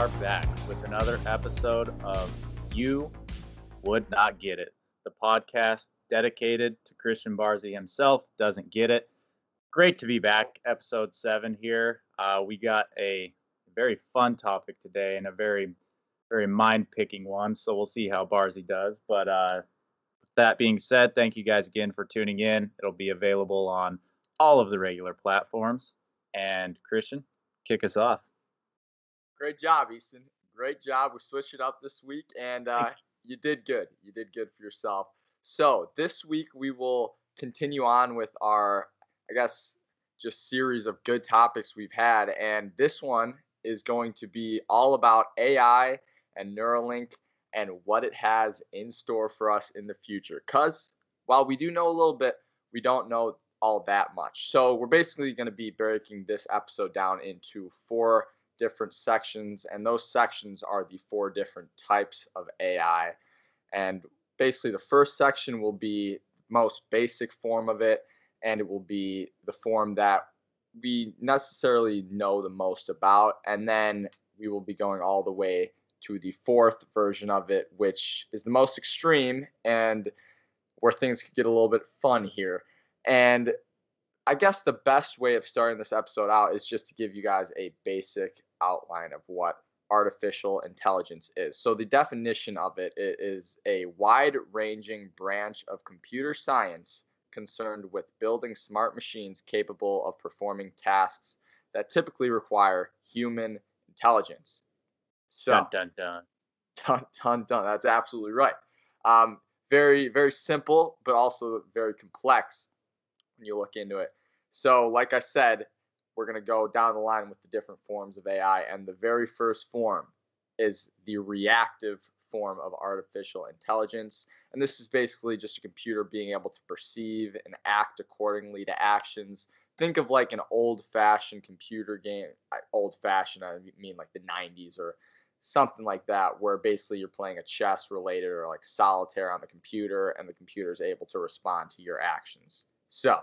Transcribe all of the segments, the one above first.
are back with another episode of You Would Not Get It, the podcast dedicated to Christian Barzy himself, doesn't get it. Great to be back, episode seven here. Uh, we got a very fun topic today and a very, very mind picking one. So we'll see how Barzy does. But uh, that being said, thank you guys again for tuning in. It'll be available on all of the regular platforms. And Christian, kick us off. Great job, Easton. Great job. We switched it up this week, and uh, you did good. You did good for yourself. So this week we will continue on with our, I guess, just series of good topics we've had, and this one is going to be all about AI and Neuralink and what it has in store for us in the future. Because while we do know a little bit, we don't know all that much. So we're basically going to be breaking this episode down into four different sections, and those sections are the four different types of AI. And basically, the first section will be the most basic form of it, and it will be the form that we necessarily know the most about. And then we will be going all the way to the fourth version of it, which is the most extreme and where things could get a little bit fun here. And I guess the best way of starting this episode out is just to give you guys a basic outline of what artificial intelligence is. So, the definition of it is a wide ranging branch of computer science concerned with building smart machines capable of performing tasks that typically require human intelligence. So, dun dun dun. Dun dun dun. That's absolutely right. Um, very, very simple, but also very complex when you look into it. So, like I said, we're going to go down the line with the different forms of AI. And the very first form is the reactive form of artificial intelligence. And this is basically just a computer being able to perceive and act accordingly to actions. Think of like an old fashioned computer game, old fashioned, I mean like the 90s or something like that, where basically you're playing a chess related or like solitaire on the computer and the computer is able to respond to your actions. So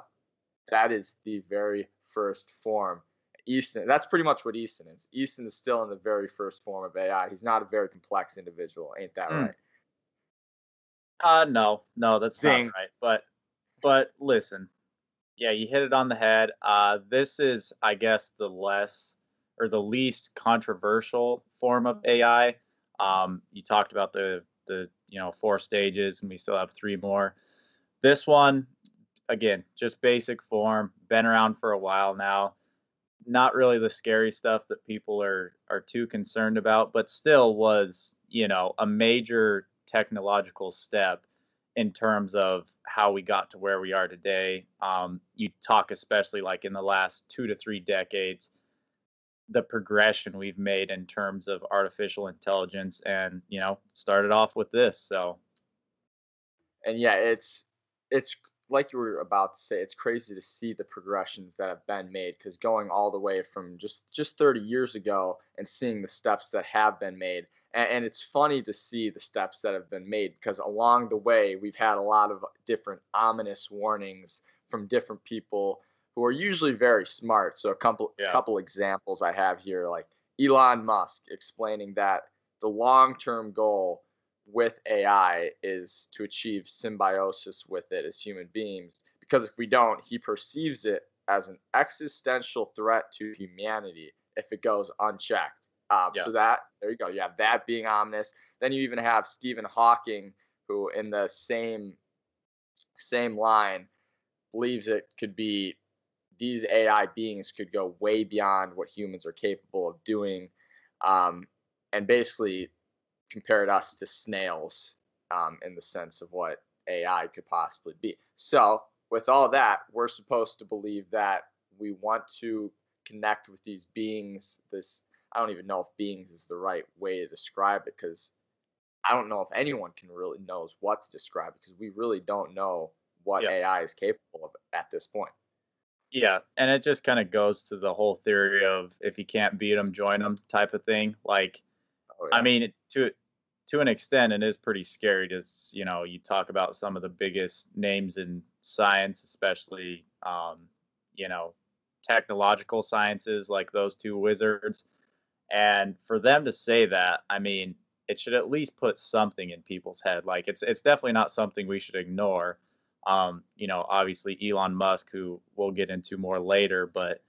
that is the very first form. Easton, that's pretty much what Easton is. Easton is still in the very first form of AI. He's not a very complex individual, ain't that mm. right? Uh no, no, that's Zing. not right. But but listen, yeah, you hit it on the head. Uh this is I guess the less or the least controversial form of AI. Um you talked about the the you know four stages and we still have three more. This one again, just basic form, been around for a while now. Not really the scary stuff that people are are too concerned about, but still was, you know, a major technological step in terms of how we got to where we are today. Um, you talk especially like in the last two to three decades, the progression we've made in terms of artificial intelligence, and you know, started off with this. So, and yeah, it's it's like you were about to say, it's crazy to see the progressions that have been made because going all the way from just just 30 years ago and seeing the steps that have been made. And, and it's funny to see the steps that have been made because along the way we've had a lot of different ominous warnings from different people who are usually very smart. So a couple yeah. couple examples I have here, like Elon Musk explaining that the long-term goal with AI is to achieve symbiosis with it as human beings. Because if we don't, he perceives it as an existential threat to humanity if it goes unchecked. Um, yeah. So that there you go. You have that being ominous. Then you even have Stephen Hawking, who in the same same line believes it could be these AI beings could go way beyond what humans are capable of doing, um, and basically compared us to snails um, in the sense of what AI could possibly be. So, with all that, we're supposed to believe that we want to connect with these beings. This, I don't even know if beings is the right way to describe it because I don't know if anyone can really knows what to describe because we really don't know what yeah. AI is capable of at this point. Yeah, and it just kind of goes to the whole theory of if you can't beat them, join them type of thing. Like Oh, yeah. I mean, to to an extent, it is pretty scary. To you know, you talk about some of the biggest names in science, especially um, you know technological sciences like those two wizards. And for them to say that, I mean, it should at least put something in people's head. Like it's it's definitely not something we should ignore. Um, you know, obviously Elon Musk, who we'll get into more later, but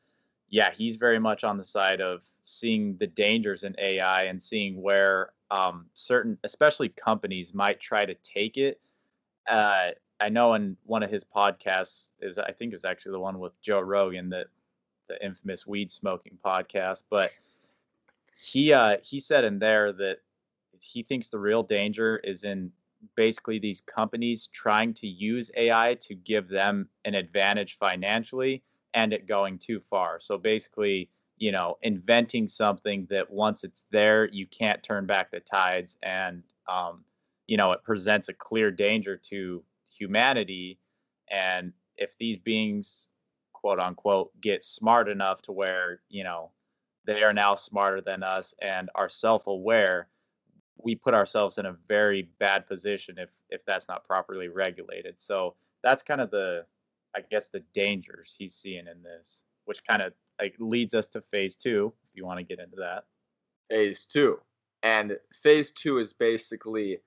yeah, he's very much on the side of seeing the dangers in AI and seeing where um, certain, especially companies, might try to take it. Uh, I know in one of his podcasts is I think it was actually the one with Joe Rogan that the infamous weed smoking podcast, but he uh, he said in there that he thinks the real danger is in basically these companies trying to use AI to give them an advantage financially and it going too far. So basically, you know, inventing something that once it's there, you can't turn back the tides, and um, you know, it presents a clear danger to humanity. And if these beings, quote unquote, get smart enough to where you know they are now smarter than us and are self-aware, we put ourselves in a very bad position if if that's not properly regulated. So that's kind of the I guess the dangers he's seeing in this, which kind of like leads us to phase two, if you want to get into that. Phase two. And phase two is basically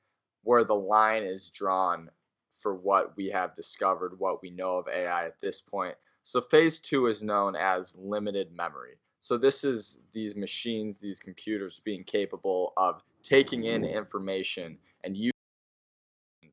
where the line is drawn for what we have discovered, what we know of AI at this point. So phase two is known as limited memory. So this is these machines, these computers being capable of taking in information and using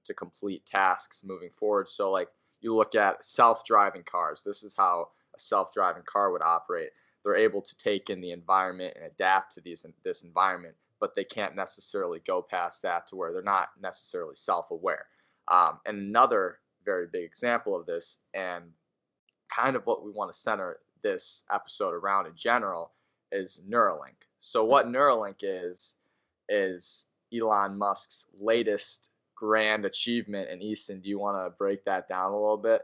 to complete tasks moving forward. So like you look at self-driving cars. This is how a self-driving car would operate. They're able to take in the environment and adapt to these this environment, but they can't necessarily go past that to where they're not necessarily self-aware. Um, and another very big example of this, and kind of what we want to center this episode around in general, is Neuralink. So what Neuralink is is Elon Musk's latest grand achievement. And Easton, do you want to break that down a little bit?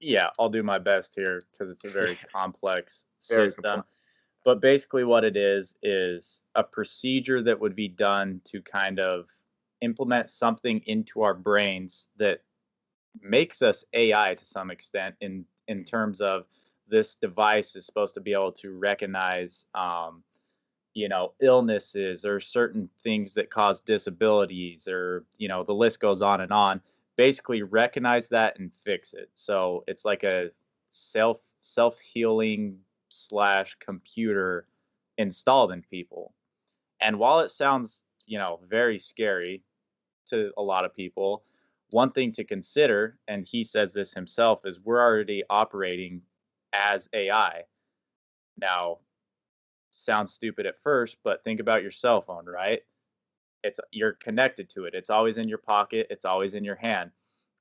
Yeah, I'll do my best here because it's a very complex very system. Complex. But basically, what it is is a procedure that would be done to kind of implement something into our brains that makes us AI to some extent in in terms of this device is supposed to be able to recognize um, you know illnesses or certain things that cause disabilities or you know the list goes on and on basically recognize that and fix it. So it's like a self self healing slash computer installed in people. And while it sounds you know very scary to a lot of people one thing to consider and he says this himself is we're already operating as ai now sounds stupid at first, but think about your cell phone, right? It's you're connected to it. It's always in your pocket, it's always in your hand.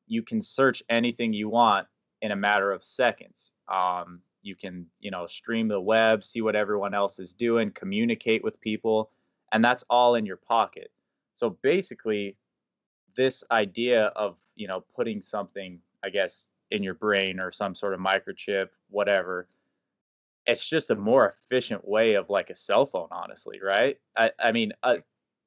You can search anything you want in a matter of seconds. Um, you can, you know, stream the web, see what everyone else is doing, communicate with people, and that's all in your pocket. So basically, this idea of, you know, putting something, I guess, in your brain or some sort of microchip, whatever, it's just a more efficient way of like a cell phone honestly right i, I mean uh,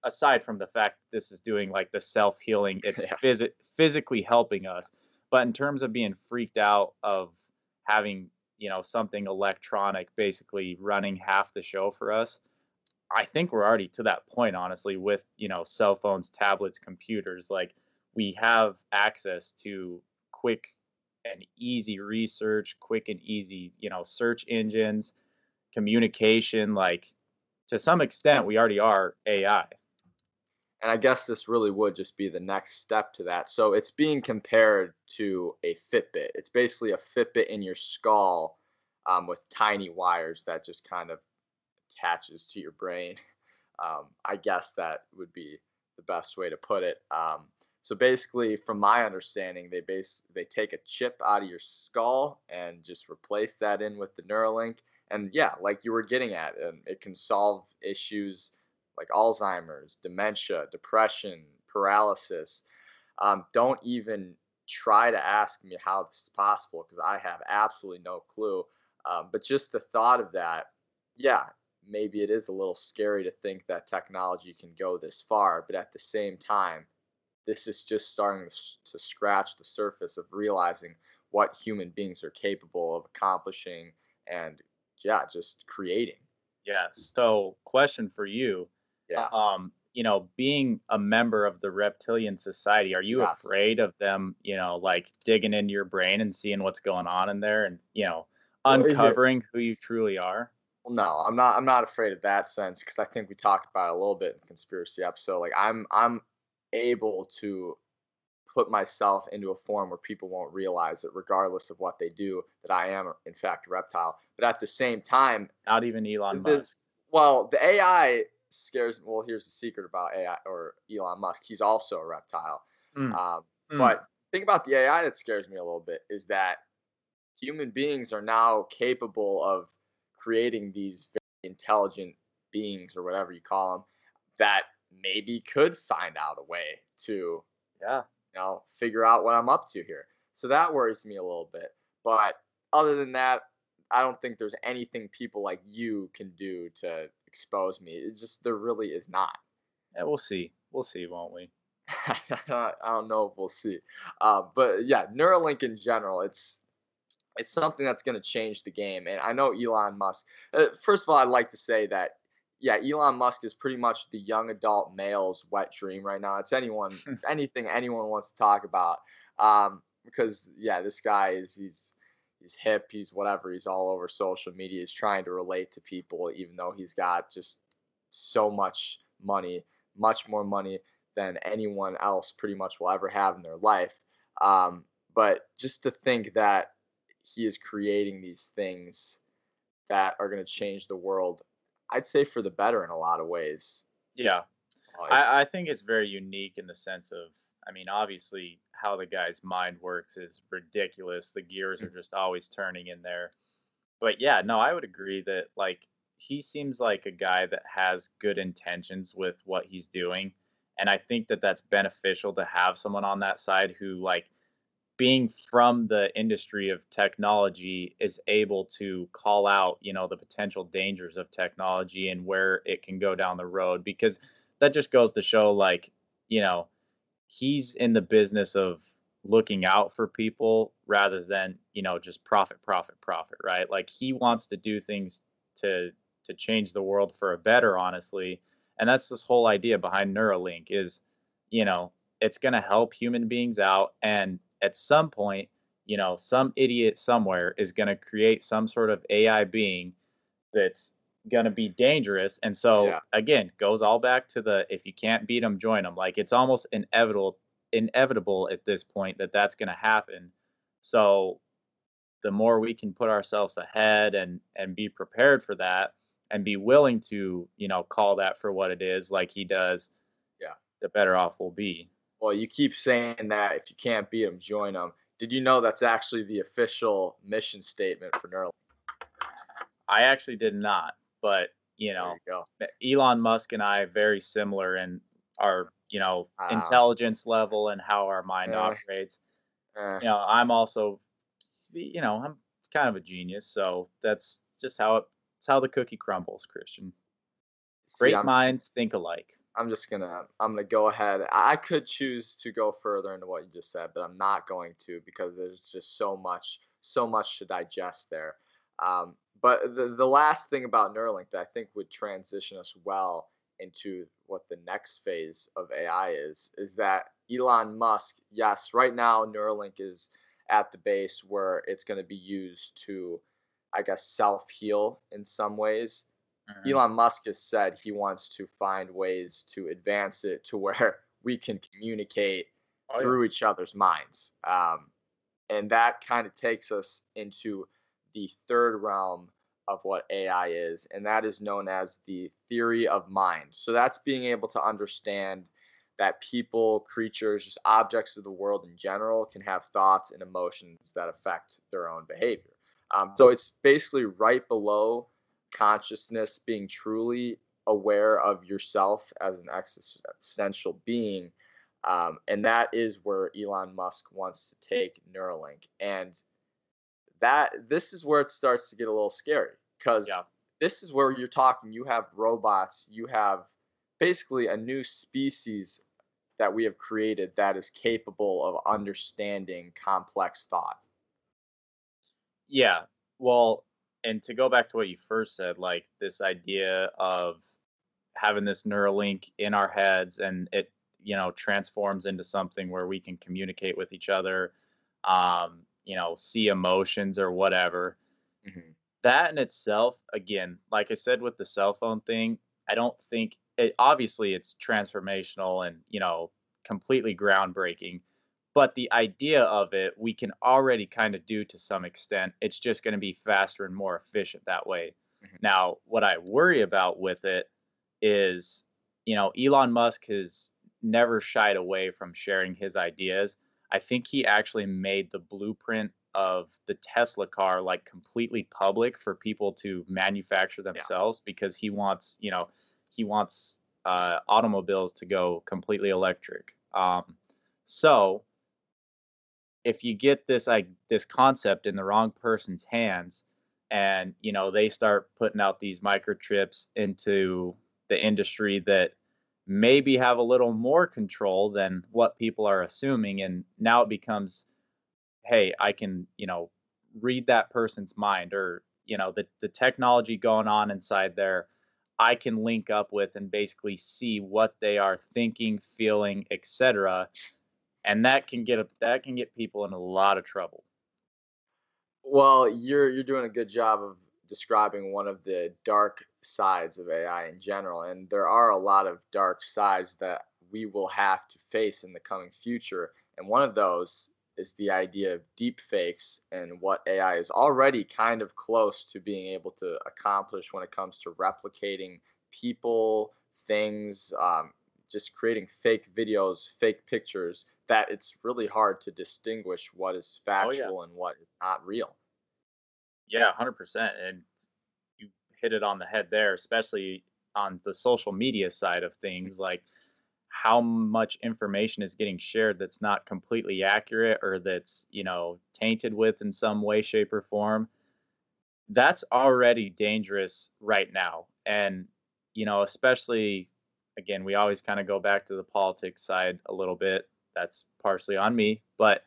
aside from the fact this is doing like the self healing it's yeah. phys- physically helping us but in terms of being freaked out of having you know something electronic basically running half the show for us i think we're already to that point honestly with you know cell phones tablets computers like we have access to quick and easy research, quick and easy, you know, search engines, communication. Like to some extent, we already are AI. And I guess this really would just be the next step to that. So it's being compared to a Fitbit. It's basically a Fitbit in your skull um, with tiny wires that just kind of attaches to your brain. Um, I guess that would be the best way to put it. Um, so basically, from my understanding, they base they take a chip out of your skull and just replace that in with the Neuralink. And yeah, like you were getting at, um, it can solve issues like Alzheimer's, dementia, depression, paralysis. Um, don't even try to ask me how this is possible because I have absolutely no clue. Um, but just the thought of that, yeah, maybe it is a little scary to think that technology can go this far. But at the same time, this is just starting to scratch the surface of realizing what human beings are capable of accomplishing and yeah, just creating. Yeah. So, question for you. Yeah. Um, you know, being a member of the reptilian society, are you Yes. afraid of them, you know, like digging into your brain and seeing what's going on in there and, you know, uncovering who you truly are? No, I'm not. I'm not afraid of that sense because I think we talked about it a little bit in the conspiracy episode. Like I'm, I'm able to put myself into a form where people won't realize it, regardless of what they do, that I am in fact a reptile. But at the same time, Not even Elon This- Musk. well, the AI scares. Me. Well, here's the secret about AI or Elon Musk. He's also a reptile. Mm, Um, mm. But think about the AI that scares me a little bit is that human beings are now capable of creating these very intelligent beings or whatever you call them that maybe could find out a way to Yeah. you know figure out what I'm up to here. So that worries me a little bit. But other than that, I don't think there's anything people like you can do to expose me. It's just there really is not. Yeah, we'll see. We'll see, won't we? I don't know if we'll see. Uh, but yeah, Neuralink in general, it's it's something that's going to change the game. And I know Elon Musk. Uh, first of all, I'd like to say that yeah, Elon Musk is pretty much the young adult male's wet dream right now. It's anyone, anything anyone wants to talk about. Um, because yeah, this guy is he's he's hip, he's whatever, he's all over social media. He's trying to relate to people, even though he's got just so much money, much more money than anyone else pretty much will ever have in their life. Um, but just to think that he is creating these things that are going to change the world, I'd say for the better in a lot of ways. Yeah. Uh, I, I think it's very unique in the sense of, I mean, obviously, how the guy's mind works is ridiculous. The gears Mm. are just always turning in there. But yeah, no, I would agree that, like, he seems like a guy that has good intentions with what he's doing. And I think that that's beneficial to have someone on that side who, like, being from the industry of technology is able to call out you know the potential dangers of technology and where it can go down the road because that just goes to show like you know he's in the business of looking out for people rather than you know just profit profit profit right? Like he wants to do things to to change the world for a better honestly. And that's this whole idea behind neuralink is you know it's going to help human beings out and at some point you know some idiot somewhere is going to create some sort of ai being that's going to be dangerous and so Yeah. again goes all back to the if you can't beat them join them like it's almost inevitable inevitable at this point that that's going to happen so the more we can put ourselves ahead and and be prepared for that and be willing to you know call that for what it is like he does Yeah. the better off we'll be well, you keep saying that if you can't beat them, join them. Did you know that's actually the official mission statement for Neuralink? i actually did not but you know you elon musk and i very similar in our you know Ah. intelligence level and how our mind Eh. operates Eh, you know i'm also you know i'm kind of a genius so that's just how it it's how the cookie crumbles christian great I'm minds think alike I'm just gonna I'm gonna go ahead. I could choose to go further into what you just said, but I'm not going to because there's just so much so much to digest there. Um, but the the last thing about Neuralink that I think would transition us well into what the next phase of AI is is that Elon Musk, yes, right now Neuralink is at the base where it's going to be used to, I guess, self heal in some ways. Mhm. Elon Musk has said he wants to find ways to advance it to where we can communicate Oh, yeah. through each other's minds. Um, and that kind of takes us into the third realm of what AI is, and that is known as the theory of mind. So that's being able to understand that people, creatures, just objects of the world in general can have thoughts and emotions that affect their own behavior. Um, so it's basically right below consciousness being truly aware of yourself as an existential being. Um, and that is where Elon Musk wants to take Neuralink. And that this is where it starts to get a little scary because Yeah. this is where you're talking. You have robots, you have basically a new species that we have created that is capable of understanding complex thought. Yeah. Well, and to go back to what you first said, like this idea of having this Neuralink in our heads and it, you know, transforms into something where we can communicate with each other, um, you know, see emotions or whatever. Mm-hmm. That in itself, again, like I said with the cell phone thing, I don't think it obviously it's transformational and, you know, completely groundbreaking but the idea of it we can already kind of do to some extent it's just going to be faster and more efficient that way mm-hmm. now what i worry about with it is you know elon musk has never shied away from sharing his ideas i think he actually made the blueprint of the tesla car like completely public for people to manufacture themselves yeah. because he wants you know he wants uh, automobiles to go completely electric um, so if you get this like this concept in the wrong person's hands and you know they start putting out these microchips into the industry that maybe have a little more control than what people are assuming and now it becomes hey i can you know read that person's mind or you know the, the technology going on inside there i can link up with and basically see what they are thinking feeling etc and that can get a, that can get people in a lot of trouble. Well, you're you're doing a good job of describing one of the dark sides of AI in general, and there are a lot of dark sides that we will have to face in the coming future. And one of those is the idea of deep fakes and what AI is already kind of close to being able to accomplish when it comes to replicating people, things, um, just creating fake videos, fake pictures, that it's really hard to distinguish what is factual oh, yeah. and what is not real. Yeah, 100%. And you hit it on the head there, especially on the social media side of things. Mm-hmm. Like, how much information is getting shared that's not completely accurate or that's, you know, tainted with in some way, shape, or form. That's already dangerous right now. And, you know, especially again, we always kind of go back to the politics side a little bit. That's partially on me, but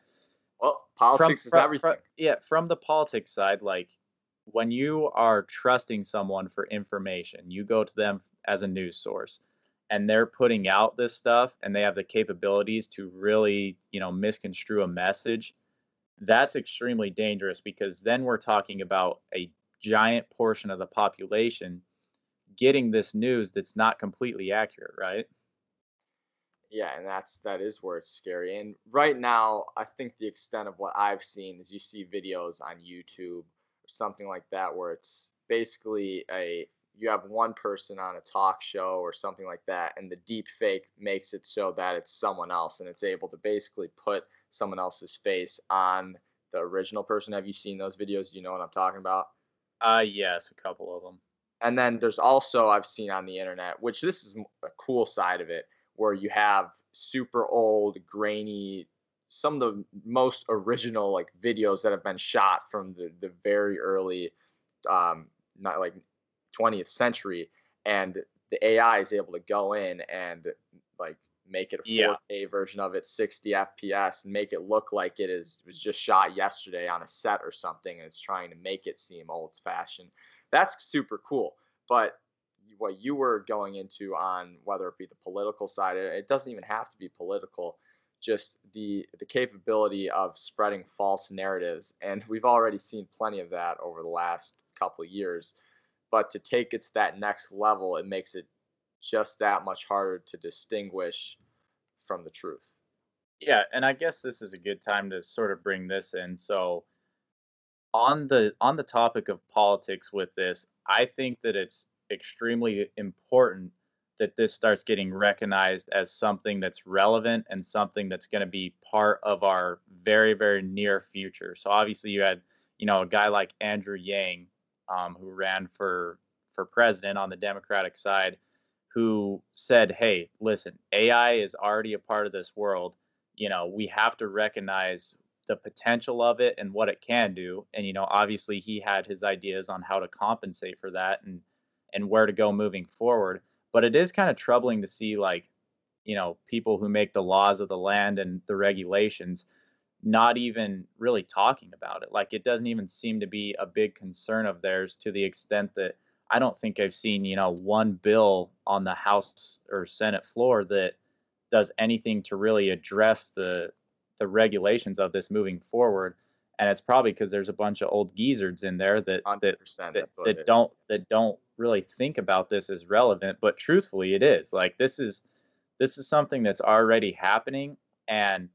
well, politics from, is from, everything. From, yeah, from the politics side, like when you are trusting someone for information, you go to them as a news source and they're putting out this stuff and they have the capabilities to really, you know, misconstrue a message. That's extremely dangerous because then we're talking about a giant portion of the population getting this news that's not completely accurate, right? Yeah, and that's that is where it's scary. And right now, I think the extent of what I've seen is you see videos on YouTube or something like that where it's basically a you have one person on a talk show or something like that and the deep fake makes it so that it's someone else and it's able to basically put someone else's face on the original person. Have you seen those videos? Do you know what I'm talking about? Uh yes, a couple of them. And then there's also I've seen on the internet, which this is a cool side of it, where you have super old, grainy, some of the most original like videos that have been shot from the the very early, um, not like 20th century, and the AI is able to go in and like make it a 4K yeah. version of it, 60 FPS, and make it look like it is was just shot yesterday on a set or something, and it's trying to make it seem old fashioned that's super cool. But what you were going into on whether it be the political side, it doesn't even have to be political. Just the the capability of spreading false narratives, and we've already seen plenty of that over the last couple years. But to take it to that next level, it makes it just that much harder to distinguish from the truth. Yeah, and I guess this is a good time to sort of bring this in. So on the on the topic of politics with this, I think that it's extremely important that this starts getting recognized as something that's relevant and something that's going to be part of our very very near future. So obviously you had you know a guy like Andrew Yang um, who ran for for president on the Democratic side who said, "Hey, listen, AI is already a part of this world. You know, we have to recognize the potential of it and what it can do. And you know, obviously he had his ideas on how to compensate for that and and where to go moving forward. But it is kind of troubling to see like, you know, people who make the laws of the land and the regulations not even really talking about it. Like it doesn't even seem to be a big concern of theirs to the extent that I don't think I've seen, you know, one bill on the House or Senate floor that does anything to really address the the regulations of this moving forward. And it's probably because there's a bunch of old geezers in there that that, that, that don't that don't really think about this as relevant. But truthfully, it is. Like this is this is something that's already happening and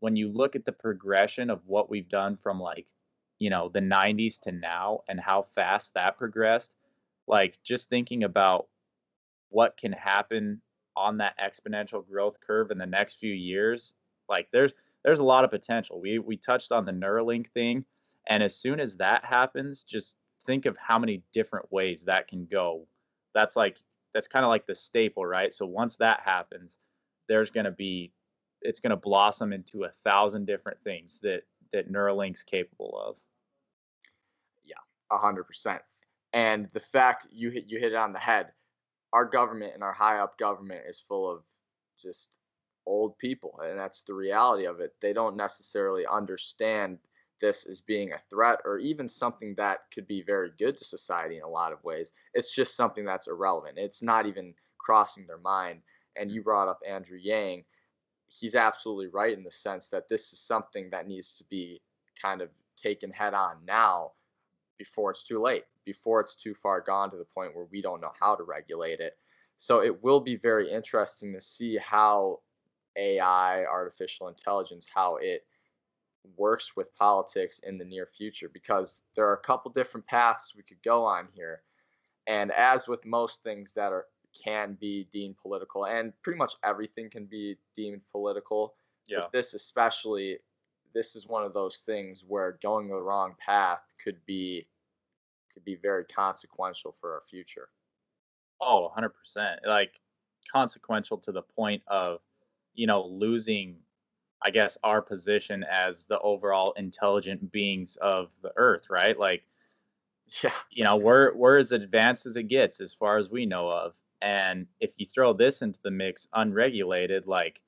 when you look at the progression of what we've done from like you know the 90s to now and how fast that progressed like just thinking about what can happen on that exponential growth curve in the next few years like there's there's a lot of potential we we touched on the neuralink thing and as soon as that happens just think of how many different ways that can go that's like that's kind of like the staple right so once that happens there's going to be it's going to blossom into a thousand different things that that Neuralink's capable of. Yeah, a hundred percent. And the fact you hit you hit it on the head. Our government and our high up government is full of just old people, and that's the reality of it. They don't necessarily understand this as being a threat or even something that could be very good to society in a lot of ways. It's just something that's irrelevant. It's not even crossing their mind. And you brought up Andrew Yang he's absolutely right in the sense that this is something that needs to be kind of taken head on now before it's too late, before it's too far gone to the point where we don't know how to regulate it. So it will be very interesting to see how AI, artificial intelligence, how it works with politics in the near future because there are a couple different paths we could go on here. And as with most things that are can be deemed political, and pretty much everything can be deemed political. Yeah. But this especially, this is one of those things where going the wrong path could be could be very consequential for our future. Oh, 100%. Like consequential to the point of, you know, losing I guess our position as the overall intelligent beings of the earth, right? Like yeah. You know, we're we're as advanced as it gets as far as we know of. And if you throw this into the mix unregulated, like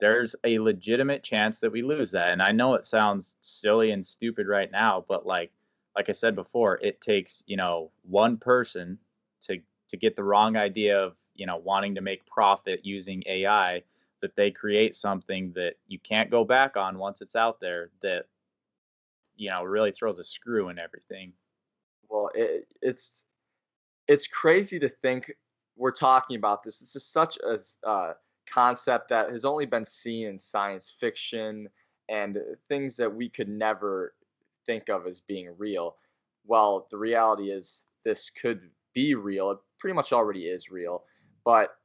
there's a legitimate chance that we lose that. And I know it sounds silly and stupid right now, but like like I said before, it takes, you know, one person to to get the wrong idea of, you know, wanting to make profit using AI that they create something that you can't go back on once it's out there that you know really throws a screw in everything. Well, it, it's it's crazy to think we're talking about this. This is such a uh, concept that has only been seen in science fiction and things that we could never think of as being real. Well, the reality is this could be real. It pretty much already is real, but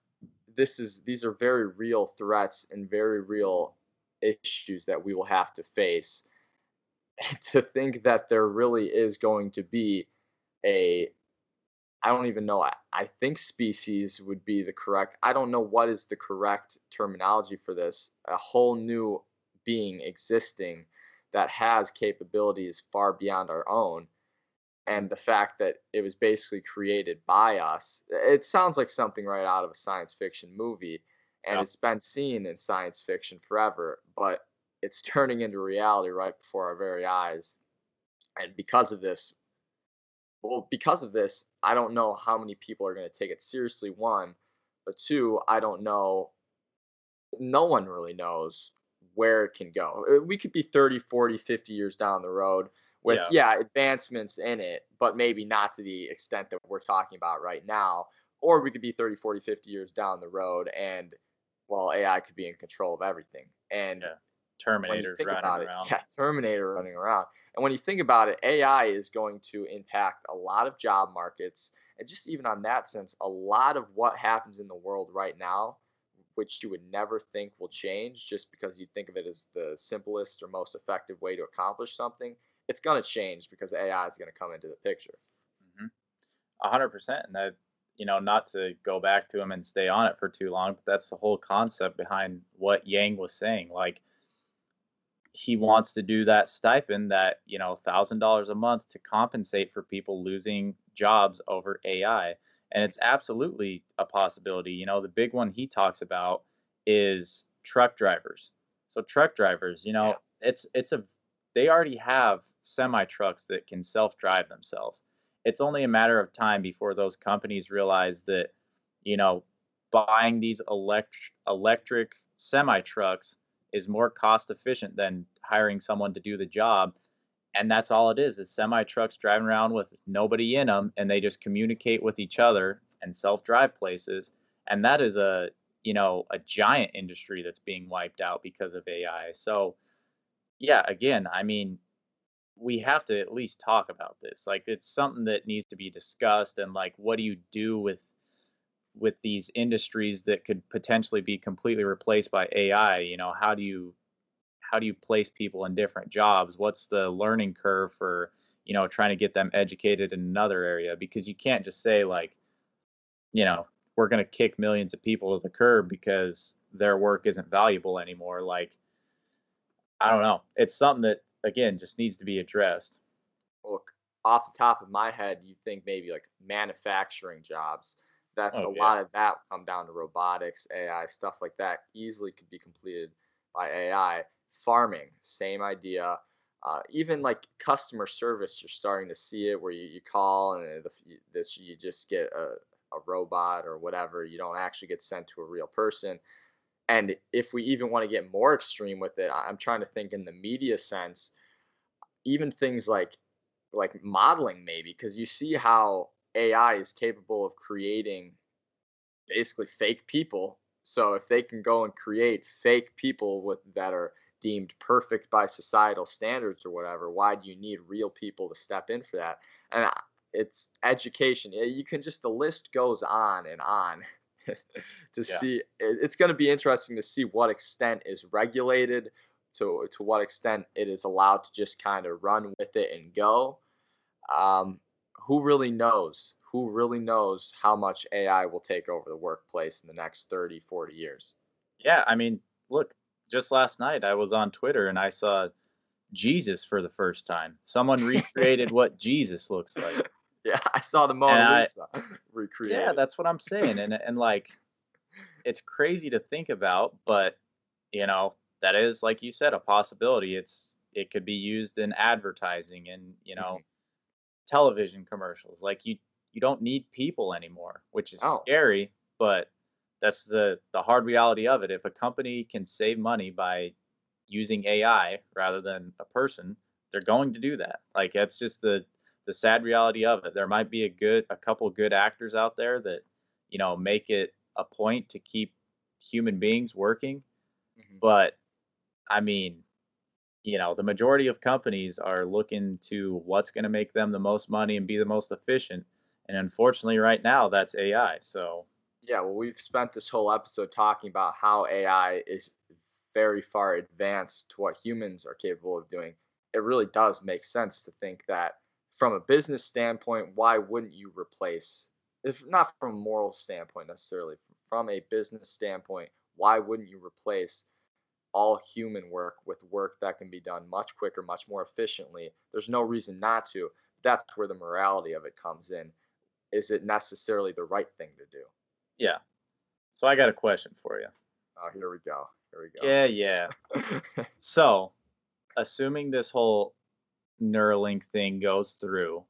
this is these are very real threats and very real issues that we will have to face. to think that there really is going to be a I don't even know. I, I think species would be the correct. I don't know what is the correct terminology for this. A whole new being existing that has capabilities far beyond our own. And the fact that it was basically created by us, it sounds like something right out of a science fiction movie. And yeah. it's been seen in science fiction forever, but it's turning into reality right before our very eyes. And because of this, well, because of this, I don't know how many people are going to take it seriously. One, but two, I don't know. No one really knows where it can go. Uh, we could be 30, 40, 50 years down the road with, yeah, yeah advancements in it, but maybe not to the extent that we're talking about right now. Or we could be 30, 40, 50 years down the road and, well, AI could be in control of everything. And yeah. Terminator running around. It, yeah, Terminator running around. And when you think about it, AI is going to impact a lot of job markets. And just even on that sense, a lot of what happens in the world right now, which you would never think will change just because you think of it as the simplest or most effective way to accomplish something, it's going to change because AI is going to come into the picture. Mm-hmm. 100%. And that, you know, not to go back to him and stay on it for too long, but that's the whole concept behind what Yang was saying. Like, he wants to do that stipend that you know thousand dollars a month to compensate for people losing jobs over AI, and it's absolutely a possibility. You know, the big one he talks about is truck drivers. So truck drivers, you know, it's it's a they already have semi trucks that can self drive themselves. It's only a matter of time before those companies realize that, you know, buying these electric electric semi trucks is more cost efficient than hiring someone to do the job. And that's all it is is semi trucks driving around with nobody in them and they just communicate with each other and self-drive places. And that is a you know a giant industry that's being wiped out because of ai so yeah again i mean we have to at least talk about this like it's something that needs to be discussed and like what do you do with with these industries that could potentially be completely replaced by ai you know how do you how do you place people in different jobs? What's the learning curve for you know trying to get them educated in another area? Because you can't just say like you know we're going to kick millions of people to the curb because their work isn't valuable anymore. Like i don't know. It's something that again just needs to be addressed well off the top of my head you think maybe like manufacturing jobs that's oh, a yeah. lot of that come down to robotics ai stuff like that easily could be completed by ai farming, same idea. Uh, even like customer service, you're starting to see it where you, you call and this you just get a, a robot or whatever. You don't actually get sent to a real person. And if we even want to get more extreme with it, I'm trying to think in the media sense, even things like like modeling maybe because you see how AI is capable of creating basically fake people. So if they can go and create fake people with that are deemed perfect by societal standards or whatever why do you need real people to step in for that? And uh, it's education. You can just the list goes on and on to yeah. see it's going to be interesting to see what extent is regulated to to what extent it is allowed to just kind of run with it and go um, who really knows who really knows how much ai will take over the workplace in the next 30 40 years yeah i mean look just last night I was on Twitter and I saw Jesus for the first time. Someone recreated what Jesus looks like. Yeah, I saw the Mona Lisa recreated. Yeah, that's what I'm saying. And and like it's crazy to think about, but you know, that is like you said a possibility. It's it could be used in advertising and, you know, mm-hmm. television commercials. Like you you don't need people anymore, which is oh. scary, but that's the the hard reality of it. If a company can save money by using AI rather than a person, they're going to do that. Like that's just the the sad reality of it. There might be a good a couple good actors out there that you know make it a point to keep human beings working, mm-hmm. but I mean, you know, the majority of companies are looking to what's going to make them the most money and be the most efficient. And unfortunately, right now, that's AI. So yeah, well, we've spent this whole episode talking about how AI is very far advanced to what humans are capable of doing. It really does make sense to think that from a business standpoint, why wouldn't you replace, if not from a moral standpoint necessarily, from a business standpoint, why wouldn't you replace all human work with work that can be done much quicker, much more efficiently? There's no reason not to. That's where the morality of it comes in. Is it necessarily the right thing to do? Yeah. So I got a question for you. Oh, here we go. Here we go. Yeah, yeah. so, assuming this whole Neuralink thing goes through,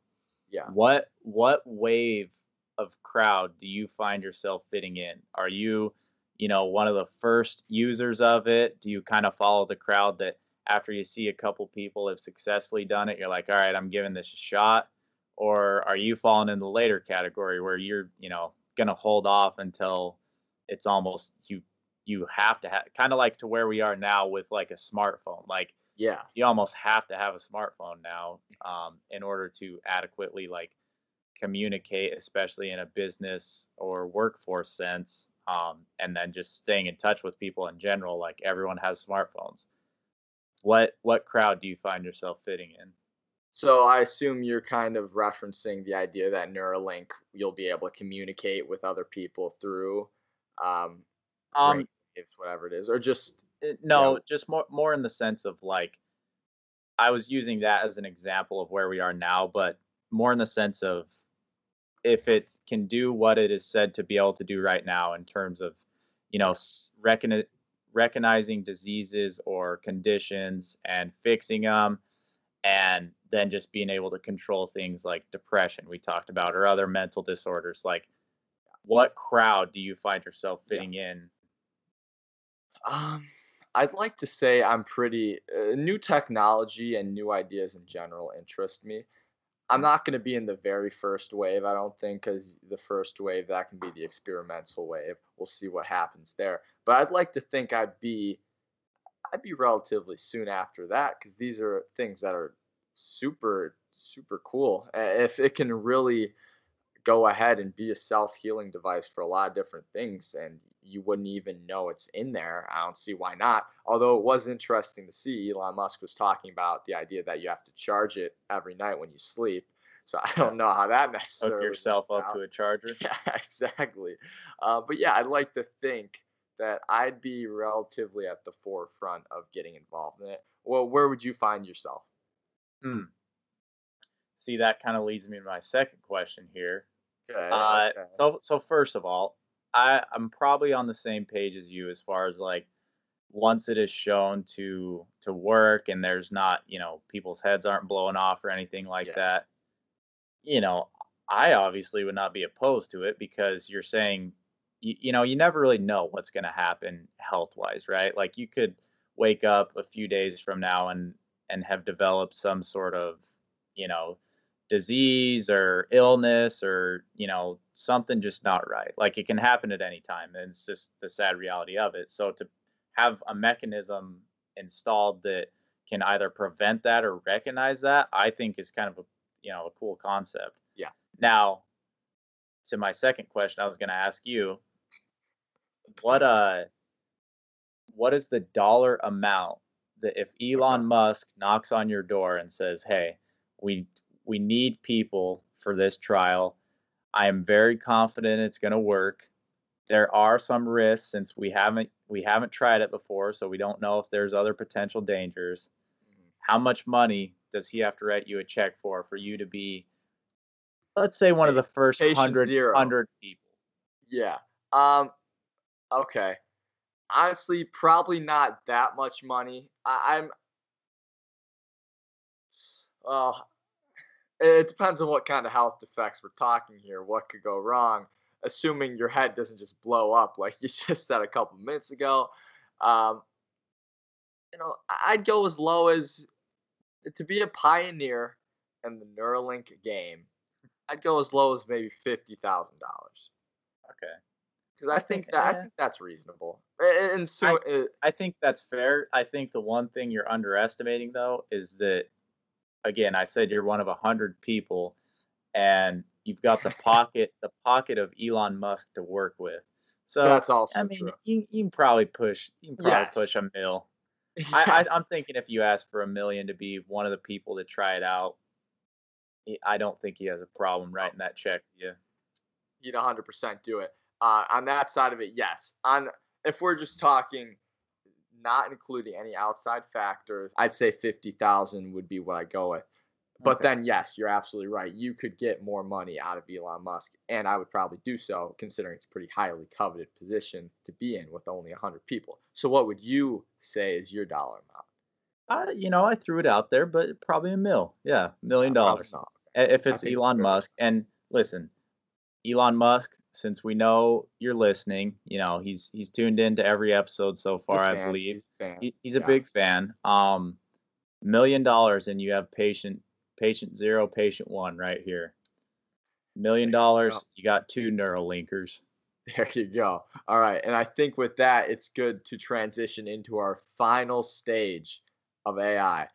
yeah. What what wave of crowd do you find yourself fitting in? Are you, you know, one of the first users of it? Do you kind of follow the crowd that after you see a couple people have successfully done it, you're like, all right, I'm giving this a shot? Or are you falling in the later category where you're, you know, to hold off until it's almost you you have to have kind of like to where we are now with like a smartphone like yeah. you almost have to have a smartphone now um, in order to adequately like communicate especially in a business or workforce sense um, and then just staying in touch with people in general like everyone has smartphones. What what crowd do you find yourself fitting in? So I assume you're kind of referencing the idea that Neuralink you'll be able to communicate with other people through um, um whatever it is, or just no, you know, just more more in the sense of like I was using that as an example of where we are now, but more in the sense of if it can do what it is said to be able to do right now in terms of you know recon- recognizing diseases or conditions and fixing them and then just being able to control things like depression we talked about or other mental disorders like what crowd do you find yourself fitting yeah. in um i'd like to say i'm pretty uh, new technology and new ideas in general interest me I'm not going to be in the very first wave, I don't think, because the first wave, that can be the experimental wave. We'll see what happens there. But I'd like to think I'd be. I'd be relatively soon after that because these are things that are super super cool. If it can really go ahead and be a self healing device for a lot of different things, and you wouldn't even know it's in there. I don't see why not. Although it was interesting to see Elon Musk was talking about the idea that you have to charge it every night when you sleep. So I don't know how that necessarily hook yourself up out. to a charger. Yeah, exactly. Uh, but yeah, I'd like to think that I'd be relatively at the forefront of getting involved in it. Well, where would you find yourself? Hmm. See, that kind of leads me to my second question here. Okay, uh, okay. So, so first of all, I I'm probably on the same page as you as far as like once it is shown to to work and there's not you know people's heads aren't blowing off or anything like yeah. that you know i obviously would not be opposed to it because you're saying you, you know you never really know what's going to happen health wise right like you could wake up a few days from now and and have developed some sort of you know disease or illness or you know something just not right. Like it can happen at any time and it's just the sad reality of it. So to have a mechanism installed that can either prevent that or recognize that i think is kind of a you know a cool concept. Yeah. Now to my second question i was going to ask you what uh what is the dollar amount that if elon musk knocks on your door and says hey we we need people for this trial. I am very confident it's going to work. There are some risks since we haven't we haven't tried it before, so we don't know if there's other potential dangers. Mm-hmm. How much money does he have to write you a check for for you to be, let's say, one of the first hundred hundred people? Yeah. Um. Okay. Honestly, probably not that much money. I, I'm. Uh, it depends on what kind of health defects we're talking here. What could go wrong? Assuming your head doesn't just blow up like you just said a couple minutes ago. Um, you know, I'd go as low as to be a pioneer in the Neuralink game. I'd go as low as maybe fifty thousand dollars. Okay. Because I, think, that I think that's reasonable. And so I, I think that's fair. I think the one thing you're underestimating though is that again, I said you're one of a hundred people, and you've got the pocket, the pocket of Elon Musk to work with. So that's also I mean, true. You, you can probably push. You can probably yes. push a mill. Yes. I, I, am thinking if you ask for a million to be one of the people to try it out, I don't think he has a problem writing that check to you. He'd 100% do it. Uh, on that side of it, yes. On if we're just talking not including any outside factors, I'd say 50,000 would be what I go with. But okay. then, yes, you're absolutely right. You could get more money out of Elon Musk, and I would probably do so, considering it's a pretty highly coveted position to be in with only 100 people. So, what would you say is your dollar amount? Uh, you know, I threw it out there, but probably a mil. Yeah, million dollars. If it's Elon Musk. And listen, Elon Musk, since we know you're listening, you know he's he's tuned into every episode so far. I believe he's, a, he, he's a big fan. Um, million dollars and you have patient patient zero, patient one right here. Million dollars, you got two neural linkers. There you go. All right, and I think with that, it's good to transition into our final stage of AI.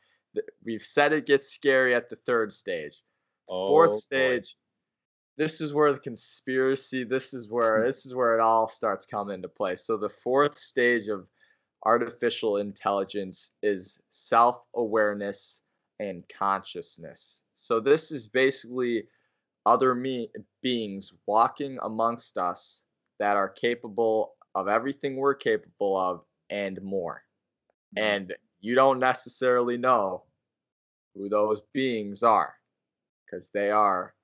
We've said it gets scary at the third stage. Fourth oh, stage this is where the conspiracy this is where hmm. this is where it all starts coming into play so the fourth stage of artificial intelligence is self-awareness and consciousness so this is basically other me- beings walking amongst us that are capable of everything we're capable of and more mm-hmm. and you don't necessarily know who those beings are because they are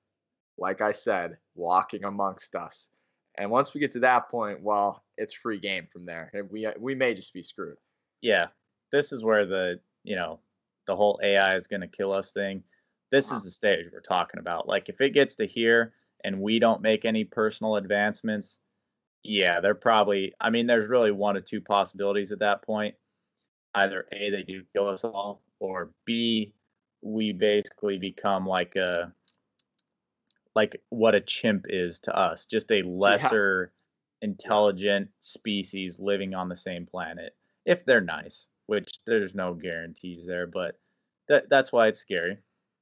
like I said, walking amongst us. And once we get to that point, well, it's free game from there. We we may just be screwed. Yeah. This is where the, you know, the whole AI is going to kill us thing. This is uh-huh. the stage we're talking about. Like if it gets to here and we don't make any personal advancements, yeah, they're probably I mean there's really one or two possibilities at that point. Either A they do kill us all or B we basically become like a like what a chimp is to us, just a lesser yeah. intelligent species living on the same planet if they're nice, which there's no guarantees there, but that that's why it's scary.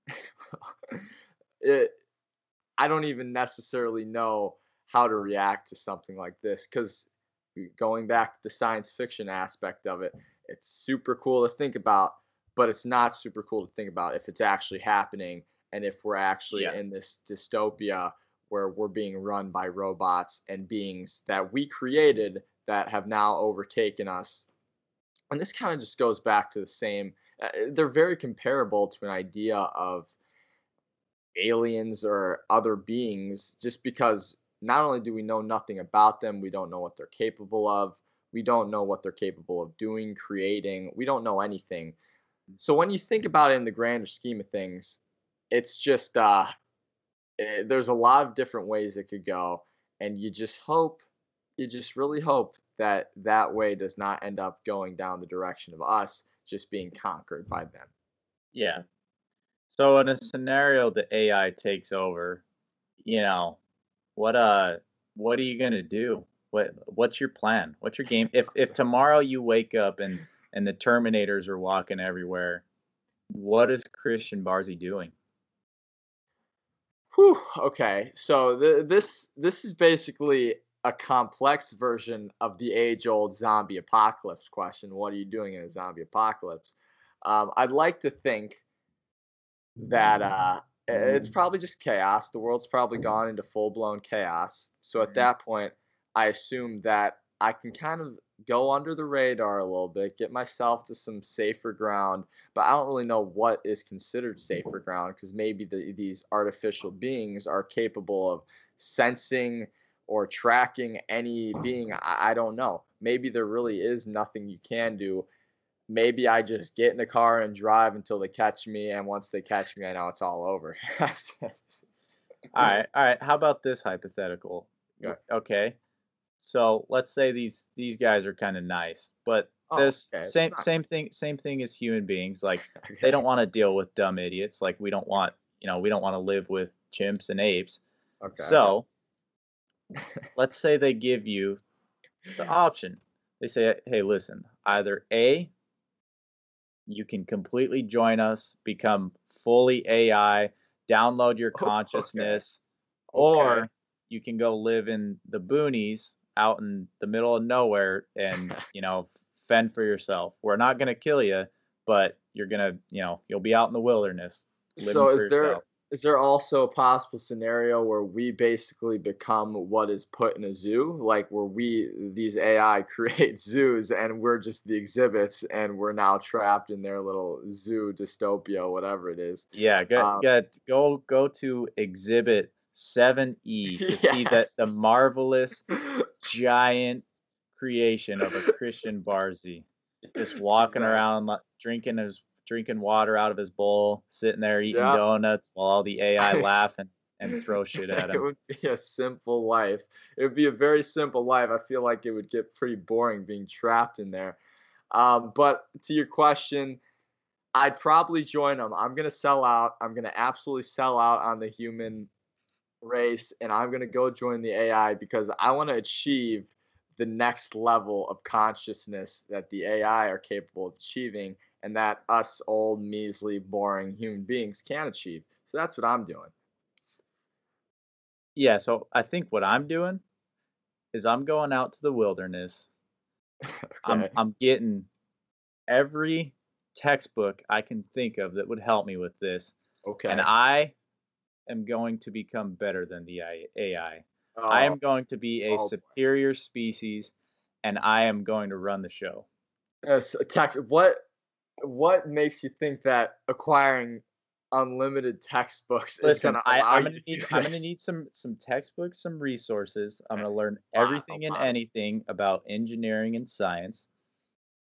it, I don't even necessarily know how to react to something like this because going back to the science fiction aspect of it, it's super cool to think about, but it's not super cool to think about if it's actually happening and if we're actually yeah. in this dystopia where we're being run by robots and beings that we created that have now overtaken us. And this kind of just goes back to the same, uh, they're very comparable to an idea of aliens or other beings just because not only do we know nothing about them, we don't know what they're capable of, we don't know what they're capable of doing, creating, we don't know anything. So when you think about it in the grander scheme of things, it's just uh it, eh, there's a lot of different ways it could go and you just hope you just really hope that that way does not end up going down the direction of us just being conquered by them. Yeah, so in a scenario the AI takes over, you know, what uh what are you gonna do? What what's your plan? What's your game? If if tomorrow you wake up and and the Terminators are walking everywhere, what is Christian Barzy doing? Whew, okay, so the, this this is basically a complex version of the age-old zombie apocalypse question. What are you doing in a zombie apocalypse? Um, I'd like to think that uh, it's probably just chaos. The world's probably gone into full blown chaos. So at mm-hmm. that point, I assume that I can kind of go under the radar a little bit, get myself to some safer ground. But I don't really know what is considered mm-hmm. safer ground because maybe the, these artificial beings are capable of sensing or tracking any being. I, I don't know. Maybe there really is nothing you can do maybe I just get in the car and drive until they catch me, and once they catch me, I know it's all over. all right, all right. How about this hypothetical? Okay, so let's say these these guys are kind of nice, but oh, this okay. same same thing same thing as human beings. Like okay. they don't want to deal with dumb idiots. Like we don't want you know we don't want to live with chimps and apes. Okay. So let's say they give you the option. They say, hey, listen, either A, you can completely join us, become fully AI, download your oh, consciousness, okay. Okay. or you can go live in the boonies out in the middle of nowhere and, you know, fend for yourself. We're not going to kill you, but you're going to, you know, you'll be out in the wilderness. So is there is there also a possible scenario where we basically become what is put in a zoo like where we these ai create zoos and we're just the exhibits and we're now trapped in their little zoo dystopia whatever it is yeah go um, go go to exhibit 7e to yes. see that the marvelous giant creation of a christian barzy just walking exactly. around drinking his drinking water out of his bowl, sitting there eating yeah. donuts while all the AI laugh and, and throw shit at him. It would be a simple life. It would be a very simple life. I feel like it would get pretty boring being trapped in there. Um, but to your question, I'd probably join them. I'm gonna sell out. I'm gonna absolutely sell out on the human race, and I'm gonna go join the AI because I want to achieve the next level of consciousness that the AI are capable of achieving and that us old, measly, boring human beings can achieve. So that's what I'm doing. Yeah, so I think what I'm doing is I'm going out to the wilderness. okay. I'm I'm getting every textbook I can think of that would help me with this. Okay. And I am going to become better than the AI. Oh. I am going to be a oh, superior boy. species and I am going to run the show. Uh, so tech, what what makes you think that acquiring unlimited textbooks Listen, is I, gonna allow I'm gonna need I'm gonna need some some textbooks, some resources. I'm gonna learn Wow, everything and wow. anything about engineering and science.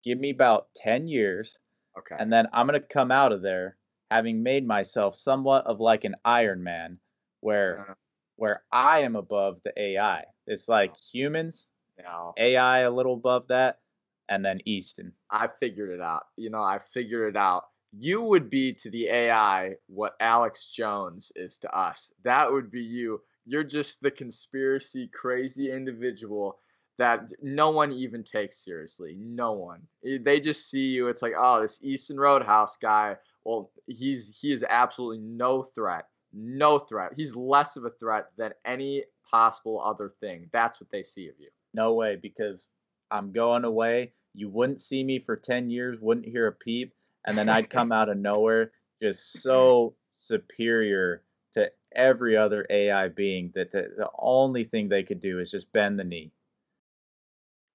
Give me about 10 years, Okay. and then I'm gonna come out of there having made myself somewhat of like an Iron Man, where Uh, where I am above the AI. It's like humans, AI a little above that, and then Easton. I figured it out. You know, I figured it out. You would be to the AI what Alex Jones is to us. That would be you. You're just the conspiracy crazy individual that no one even takes seriously. No one. Eh, They just see you. It's like, oh, this Easton Roadhouse guy. Well, he's he is absolutely no threat. No threat. He's less of a threat than any possible other thing. That's what they see of you. No way, because I'm going away. You wouldn't see me for 10 years, wouldn't hear a peep, and then I'd come out of nowhere just so superior to every other AI being that the, the only thing they could do is just bend the knee.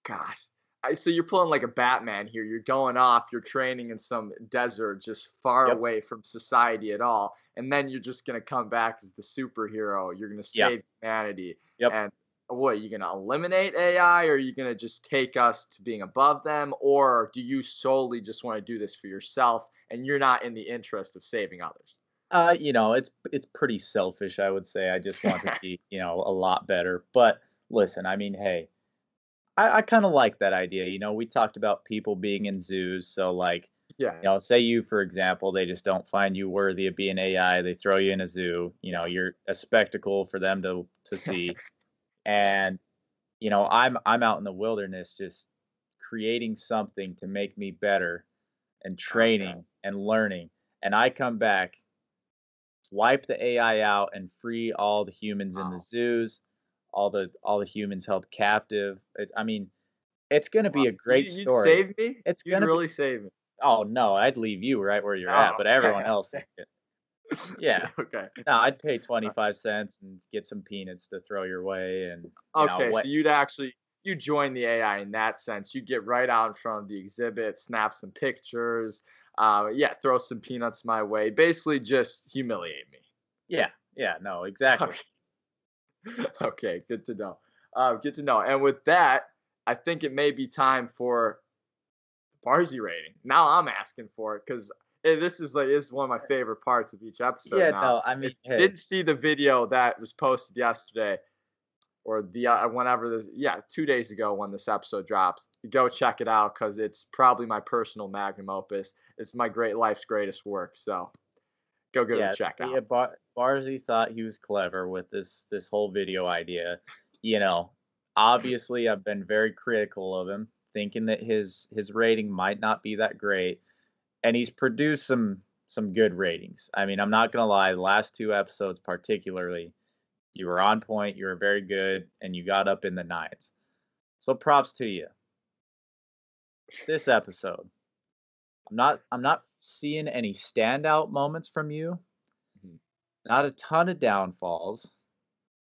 Gosh. I, so you're pulling like a Batman here. You're going off. You're training in some desert, just far Yep. away from society at all, and then you're just gonna come back as the superhero. You're gonna save humanity. Yep. And what? Are you gonna eliminate AI, or are you gonna just take us to being above them, or do you solely just want to do this for yourself, and you're not in the interest of saving others? Uh, you know, it's it's pretty selfish, I would say. I just want to be, you know, a lot better. But listen, I mean, hey, I, I kind of like that idea. You know, we talked about people being in zoos, so like Yeah. you know, say you, for example, they just don't find you worthy of being AI. They throw you in a zoo. You know, you're a spectacle for them to to see. and you know, I'm I'm out in the wilderness just creating something to make me better and training and learning. And I come back, wipe the AI out and free all the humans in the zoos, all the all the humans held captive. It, I mean, it's going to be a great you, you'd story. Save me. It's You'd gonna be- really save me. Oh no, I'd leave you right where you're at, Oh, but everyone okay. else. Yeah. okay. No, I'd pay twenty five cents and get some peanuts to throw your way, and you know, Okay, what, so you'd actually you join the AI in that sense. You get right out in front of the exhibit, snap some pictures, uh, yeah, throw some peanuts my way. Basically, just humiliate me. yeah, yeah, no, exactly. Okay. okay, good to know. Uh, good to know. And with that, I think it may be time for Barzy rating. Now I'm asking for it because this is like this is one of my favorite parts of each episode. yeah, now. no, I mean, hey, didn't see the video that was posted yesterday or the uh, whenever this yeah two days ago when this episode drops go check it out because it's probably my personal magnum opus it's my great life's greatest work so go it yeah, a check out yeah, Bar- Barzy thought he was clever with this this whole video idea. You know, obviously, I've been very critical of him, thinking that his his rating might not be that great, and he's produced some some good ratings. I mean, I'm not gonna lie, the last two episodes particularly, you were on point, you were very good, and you got up in the nines. So props to you. This episode, I'm not I'm not seeing any standout moments from you. Mhm. Not a ton of downfalls.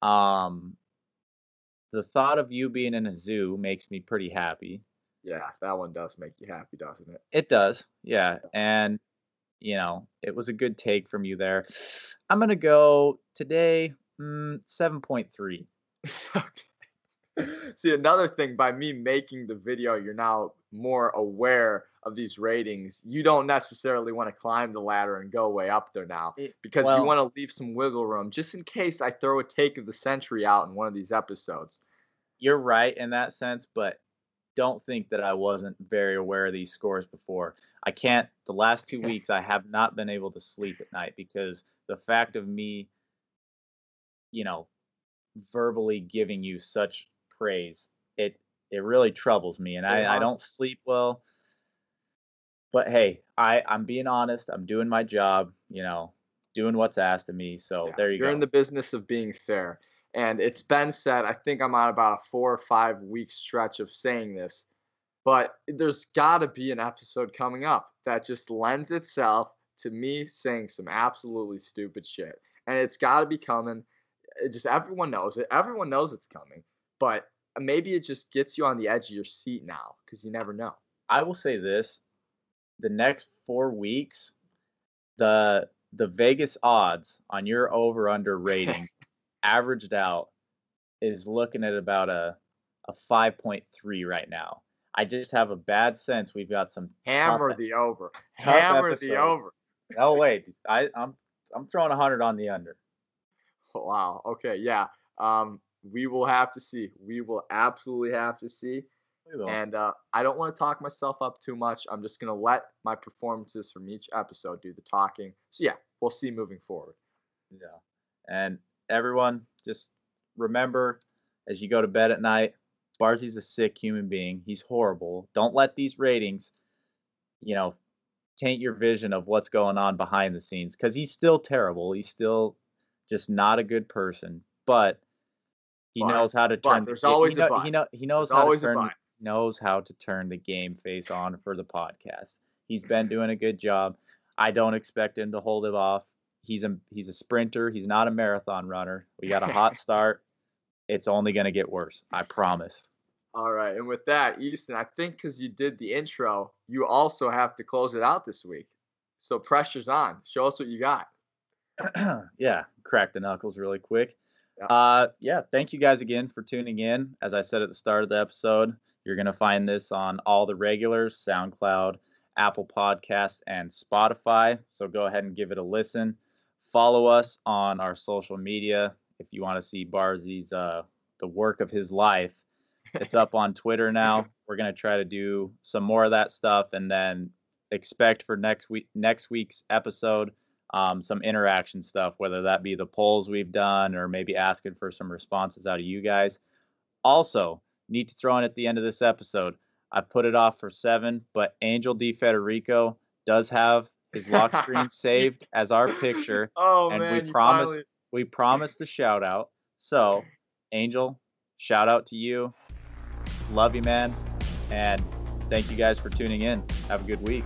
Um the thought of you being in a zoo makes me pretty happy. yeah that one does make you happy doesn't it It does. Yeah. And you know, it was a good take from you there. I'm going to go today mm, 7.3. See, another thing, by me making the video, you're now more aware of these ratings. You don't necessarily want to climb the ladder and go way up there now because well- you want to leave some wiggle room just in case I throw a take of the century out in one of these episodes. You're right in that sense, but don't think that I wasn't very aware of these scores before. I can't, the last two weeks, I have not been able to sleep at night because the fact of me, you know, verbally giving you such praise, it, it really troubles me and I, I don't sleep well. But hey, I, I'm being honest. I'm doing my job, you know, doing what's asked of me. So Yeah, there you You're go. in the business of being fair. And it's been said, I think I'm on about a four or five week stretch of saying this, but there's got to be an episode coming up that just lends itself to me saying some absolutely stupid shit. And it's got to be coming. It just everyone knows it. Everyone knows it's coming. But maybe it just gets you on the edge of your seat now because you never know. I will say this: the next four weeks, the the Vegas odds on your over under rating averaged out is looking at about a a 5.3 right now. I just have a bad sense we've got some hammer tough, the over. Hammer episodes. the over. Oh wait, I, I'm I'm throwing a hundred on the under. Wow. Okay. Yeah. Um, we will have to see. We will absolutely have to see. And uh, I don't want to talk myself up too much. I'm just gonna let my performances from each episode do the talking. So yeah, we'll see moving forward. Yeah. And everyone, just remember as you go to bed at night, Barzy's a sick human being. He's horrible. Don't let these ratings, you know, taint your vision of what's going on behind the scenes because he's still terrible. He's still just not a good person. But he but, knows how to turn. There's the, always he, know, a he, know, he knows there's how to turn. Knows how to turn the game face on for the podcast. He's been doing a good job. I don't expect him to hold it off. He's a he's a sprinter. He's not a marathon runner. We got a hot start it's only going to get worse. I promise. All right. And with that, Easton, I think because you did the intro, you also have to close it out this week. So pressure's on. Show us what you got. yeah. Crack the knuckles really quick. Yeah. Uh, yeah. Thank you guys again for tuning in. As I said at the start of the episode, you're going to find this on all the regulars SoundCloud, Apple Podcasts, and Spotify. So go ahead and give it a listen. Follow us on our social media if you want to see Barzy's uh, the work of his life, it's up on Twitter now. We're gonna try to do some more of that stuff, and then expect for next week next week's episode um, some interaction stuff, whether that be the polls we've done or maybe asking for some responses out of you guys. Also, need to throw in at the end of this episode. I put it off for seven, but Angel Di Federico does have his lock screen saved as our picture. Oh and man, we promise finally we promise the shout out. So, Angel, shout out to you. Love you, man. And thank you guys for tuning in. Have a good week.